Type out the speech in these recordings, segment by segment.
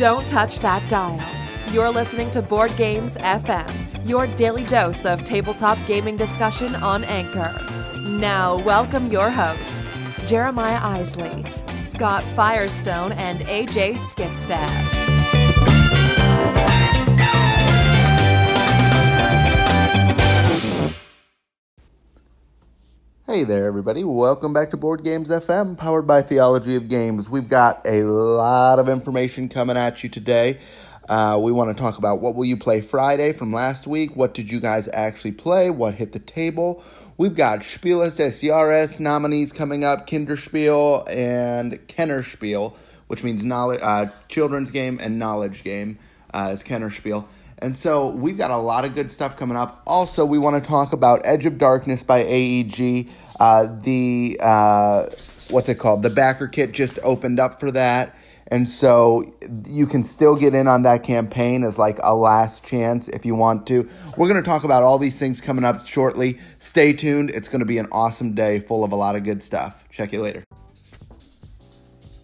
Don't touch that dial. You're listening to Board Games FM, your daily dose of tabletop gaming discussion on Anchor. Now, welcome your hosts, Jeremiah Isley, Scott Firestone, and AJ Skifstad. Hey there, everybody. Welcome back to Board Games FM, powered by Theology of Games. We've got a lot of information coming at you today. Uh, we want to talk about what will you play Friday from last week? What did you guys actually play? What hit the table? We've got Spieles des Jahres nominees coming up, Kinderspiel and Kennerspiel, which means knowledge, uh, children's game and knowledge game uh, is Kennerspiel. And so we've got a lot of good stuff coming up. Also, we want to talk about Edge of Darkness by AEG. Uh, the uh, what's it called? The backer kit just opened up for that, and so you can still get in on that campaign as like a last chance if you want to. We're going to talk about all these things coming up shortly. Stay tuned. It's going to be an awesome day full of a lot of good stuff. Check you later.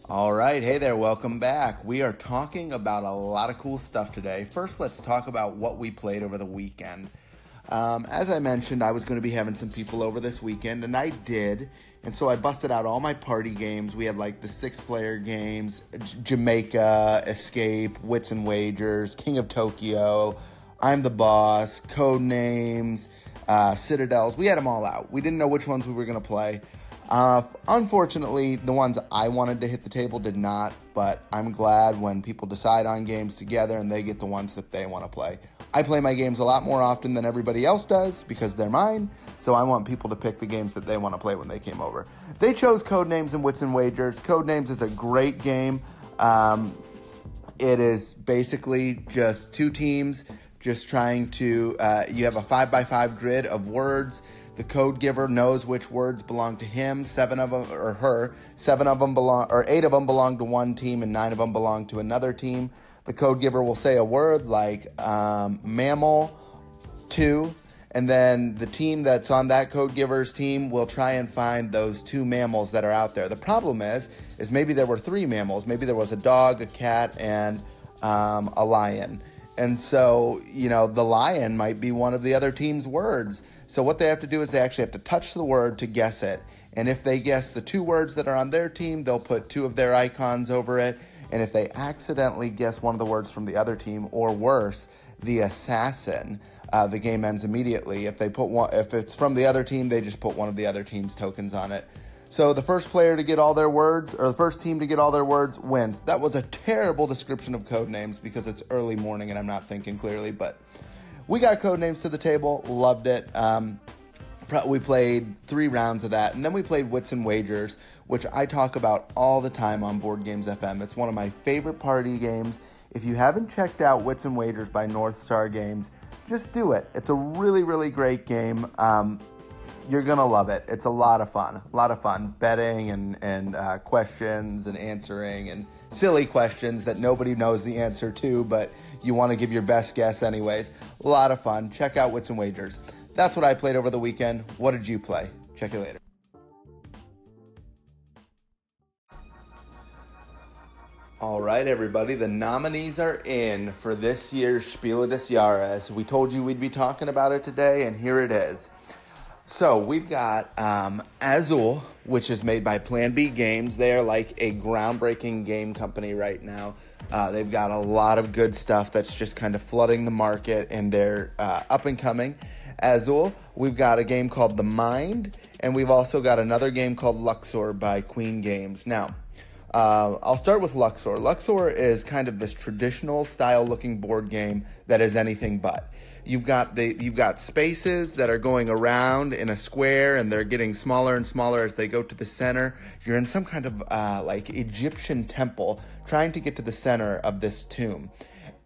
All right, hey there, welcome back. We are talking about a lot of cool stuff today. First, let's talk about what we played over the weekend. Um, as I mentioned, I was going to be having some people over this weekend, and I did. And so I busted out all my party games. We had like the six player games J- Jamaica, Escape, Wits and Wagers, King of Tokyo, I'm the Boss, Code Names, uh, Citadels. We had them all out. We didn't know which ones we were going to play. Uh, unfortunately, the ones I wanted to hit the table did not, but I'm glad when people decide on games together and they get the ones that they want to play. I play my games a lot more often than everybody else does because they're mine, so I want people to pick the games that they want to play when they came over. They chose Codenames and Wits and Wagers. Codenames is a great game. Um, it is basically just two teams just trying to, uh, you have a five by five grid of words the code giver knows which words belong to him. Seven of them, or her, seven of them belong, or eight of them belong to one team, and nine of them belong to another team. The code giver will say a word like um, mammal, two, and then the team that's on that code giver's team will try and find those two mammals that are out there. The problem is, is maybe there were three mammals. Maybe there was a dog, a cat, and um, a lion. And so, you know, the lion might be one of the other team's words. So what they have to do is they actually have to touch the word to guess it. And if they guess the two words that are on their team, they'll put two of their icons over it. And if they accidentally guess one of the words from the other team, or worse, the assassin, uh, the game ends immediately. If they put one, if it's from the other team, they just put one of the other team's tokens on it. So the first player to get all their words, or the first team to get all their words, wins. That was a terrible description of code names because it's early morning and I'm not thinking clearly, but we got code names to the table, loved it. Um, we played three rounds of that, and then we played Wits and Wagers, which I talk about all the time on Board Games FM. It's one of my favorite party games. If you haven't checked out Wits and Wagers by North Star Games, just do it. It's a really, really great game. Um, you're gonna love it. It's a lot of fun, a lot of fun betting and and uh, questions and answering and silly questions that nobody knows the answer to, but you want to give your best guess anyways. A lot of fun. Check out Wits and Wagers. That's what I played over the weekend. What did you play? Check you later. All right, everybody, the nominees are in for this year's Spiel des Jahres. We told you we'd be talking about it today, and here it is. So we've got um, Azul, which is made by Plan B Games. They are like a groundbreaking game company right now. Uh, they've got a lot of good stuff that's just kind of flooding the market, and they're uh, up and coming. Azul, we've got a game called The Mind, and we've also got another game called Luxor by Queen Games. Now, uh, I'll start with Luxor. Luxor is kind of this traditional style looking board game that is anything but. You've got the you've got spaces that are going around in a square, and they're getting smaller and smaller as they go to the center. You're in some kind of uh, like Egyptian temple, trying to get to the center of this tomb.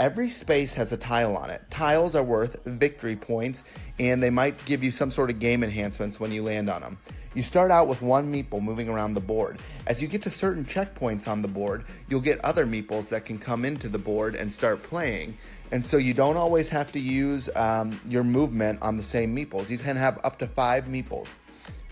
Every space has a tile on it. Tiles are worth victory points, and they might give you some sort of game enhancements when you land on them. You start out with one meeple moving around the board. As you get to certain checkpoints on the board, you'll get other meeples that can come into the board and start playing. And so you don't always have to use um, your movement on the same meeples. You can have up to five meeples.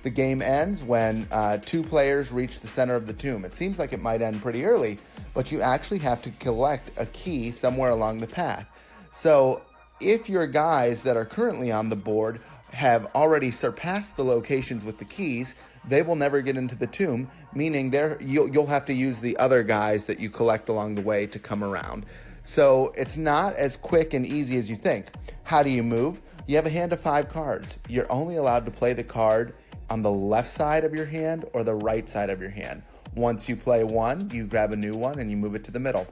The game ends when uh, two players reach the center of the tomb. It seems like it might end pretty early, but you actually have to collect a key somewhere along the path. So if your guys that are currently on the board have already surpassed the locations with the keys, they will never get into the tomb, meaning there you'll, you'll have to use the other guys that you collect along the way to come around. So it's not as quick and easy as you think. How do you move? You have a hand of five cards. You're only allowed to play the card on the left side of your hand or the right side of your hand. Once you play one, you grab a new one and you move it to the middle.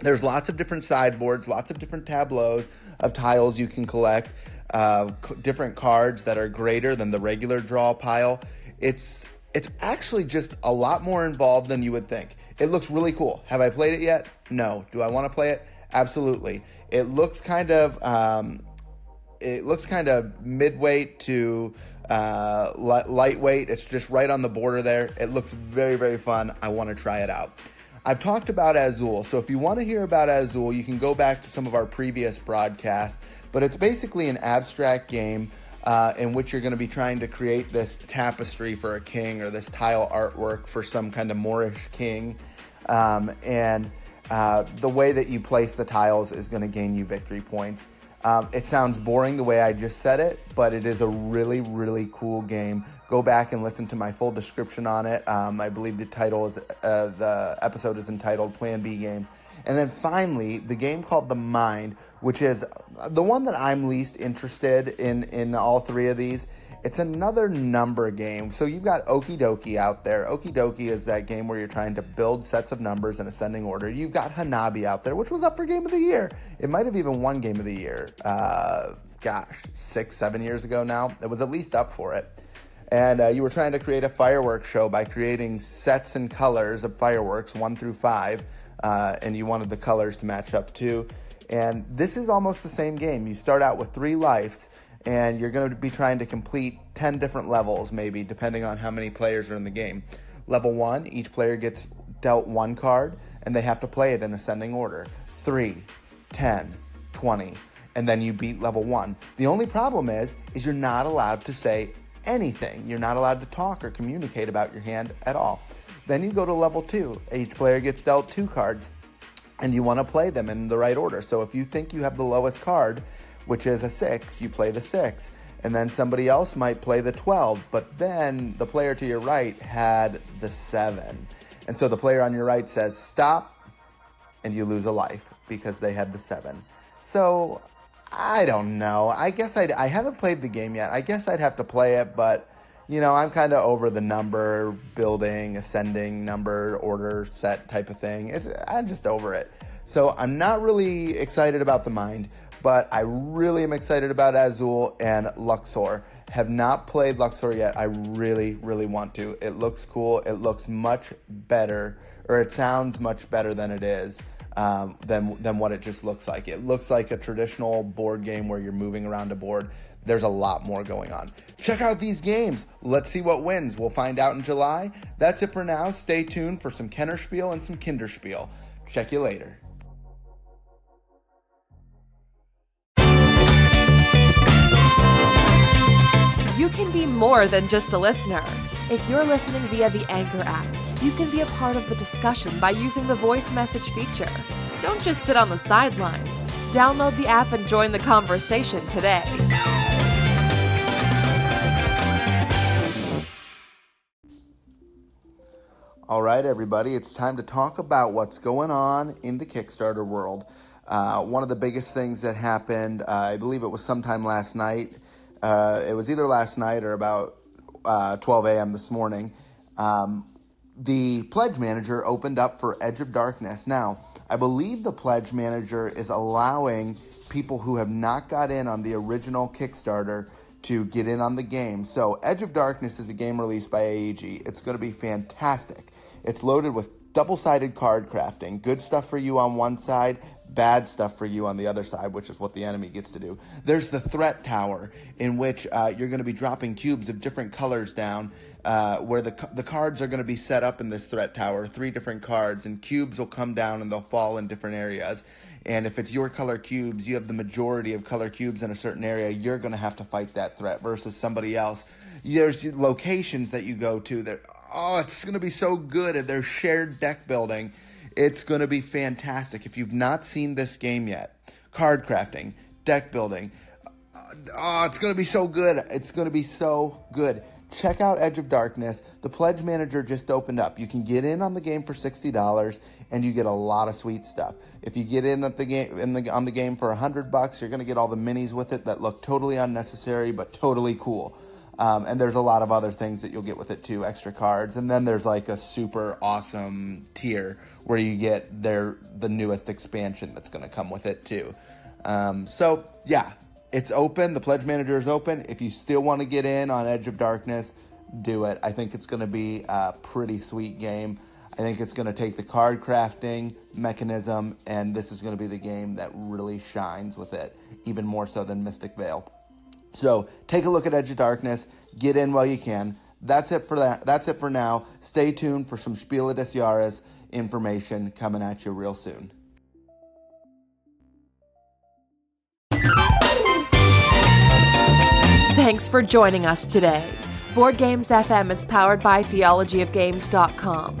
There's lots of different sideboards, lots of different tableaus of tiles you can collect, uh, different cards that are greater than the regular draw pile. It's it's actually just a lot more involved than you would think. It looks really cool. Have I played it yet? No. Do I want to play it? Absolutely. It looks kind of um, it looks kind of midweight to uh, li- lightweight. It's just right on the border there. It looks very very fun. I want to try it out. I've talked about Azul, so if you want to hear about Azul, you can go back to some of our previous broadcasts. But it's basically an abstract game uh, in which you're going to be trying to create this tapestry for a king or this tile artwork for some kind of Moorish king. Um, and uh, the way that you place the tiles is going to gain you victory points. Um, it sounds boring the way I just said it, but it is a really, really cool game. Go back and listen to my full description on it. Um, I believe the title is uh, the episode is entitled Plan B Games. And then finally, the game called The Mind, which is the one that I'm least interested in in all three of these. It's another number game. So you've got Okie Dokie out there. Okie Dokie is that game where you're trying to build sets of numbers in ascending order. You've got Hanabi out there, which was up for Game of the Year. It might have even won Game of the Year. Uh, gosh, six, seven years ago now. It was at least up for it. And uh, you were trying to create a fireworks show by creating sets and colors of fireworks, one through five, uh, and you wanted the colors to match up too. And this is almost the same game. You start out with three lives and you're going to be trying to complete 10 different levels, maybe, depending on how many players are in the game. Level one, each player gets dealt one card, and they have to play it in ascending order 3, 10, 20, and then you beat level one. The only problem is, is you're not allowed to say anything. You're not allowed to talk or communicate about your hand at all. Then you go to level two. Each player gets dealt two cards, and you want to play them in the right order. So if you think you have the lowest card, which is a six, you play the six. And then somebody else might play the 12, but then the player to your right had the seven. And so the player on your right says, stop, and you lose a life because they had the seven. So I don't know. I guess I'd, I haven't played the game yet. I guess I'd have to play it, but you know, I'm kind of over the number building, ascending number order set type of thing. It's, I'm just over it. So I'm not really excited about the mind, but I really am excited about Azul and Luxor. Have not played Luxor yet. I really, really want to. It looks cool. It looks much better, or it sounds much better than it is. Um, than than what it just looks like. It looks like a traditional board game where you're moving around a board. There's a lot more going on. Check out these games. Let's see what wins. We'll find out in July. That's it for now. Stay tuned for some Kennerspiel and some Kinderspiel. Check you later. You can be more than just a listener. If you're listening via the Anchor app, you can be a part of the discussion by using the voice message feature. Don't just sit on the sidelines. Download the app and join the conversation today. All right, everybody, it's time to talk about what's going on in the Kickstarter world. Uh, one of the biggest things that happened, uh, I believe it was sometime last night. Uh, it was either last night or about uh, 12 a.m. this morning. Um, the pledge manager opened up for Edge of Darkness. Now, I believe the pledge manager is allowing people who have not got in on the original Kickstarter to get in on the game. So, Edge of Darkness is a game released by AEG. It's going to be fantastic. It's loaded with double sided card crafting. Good stuff for you on one side, bad stuff for you on the other side, which is what the enemy gets to do. There's the threat tower, in which uh, you're going to be dropping cubes of different colors down. Uh, where the the cards are going to be set up in this threat tower, three different cards, and cubes will come down and they'll fall in different areas. And if it's your color cubes, you have the majority of color cubes in a certain area, you're going to have to fight that threat versus somebody else. There's locations that you go to that, oh, it's going to be so good. And there's shared deck building. It's going to be fantastic. If you've not seen this game yet, card crafting, deck building, oh, it's going to be so good. It's going to be so good. Check out Edge of Darkness. The Pledge Manager just opened up. You can get in on the game for sixty dollars, and you get a lot of sweet stuff. If you get in at the game in the on the game for hundred bucks, you're going to get all the minis with it that look totally unnecessary but totally cool. Um, and there's a lot of other things that you'll get with it too, extra cards. And then there's like a super awesome tier where you get their the newest expansion that's going to come with it too. Um, so yeah, it's open. The pledge manager is open. If you still want to get in on Edge of Darkness, do it. I think it's going to be a pretty sweet game. I think it's going to take the card crafting mechanism, and this is going to be the game that really shines with it, even more so than Mystic Vale. So take a look at Edge of Darkness. Get in while you can. That's it for that. That's it for now. Stay tuned for some Spiel des Jahres information coming at you real soon. Thanks for joining us today. Board Games FM is powered by theologyofgames.com.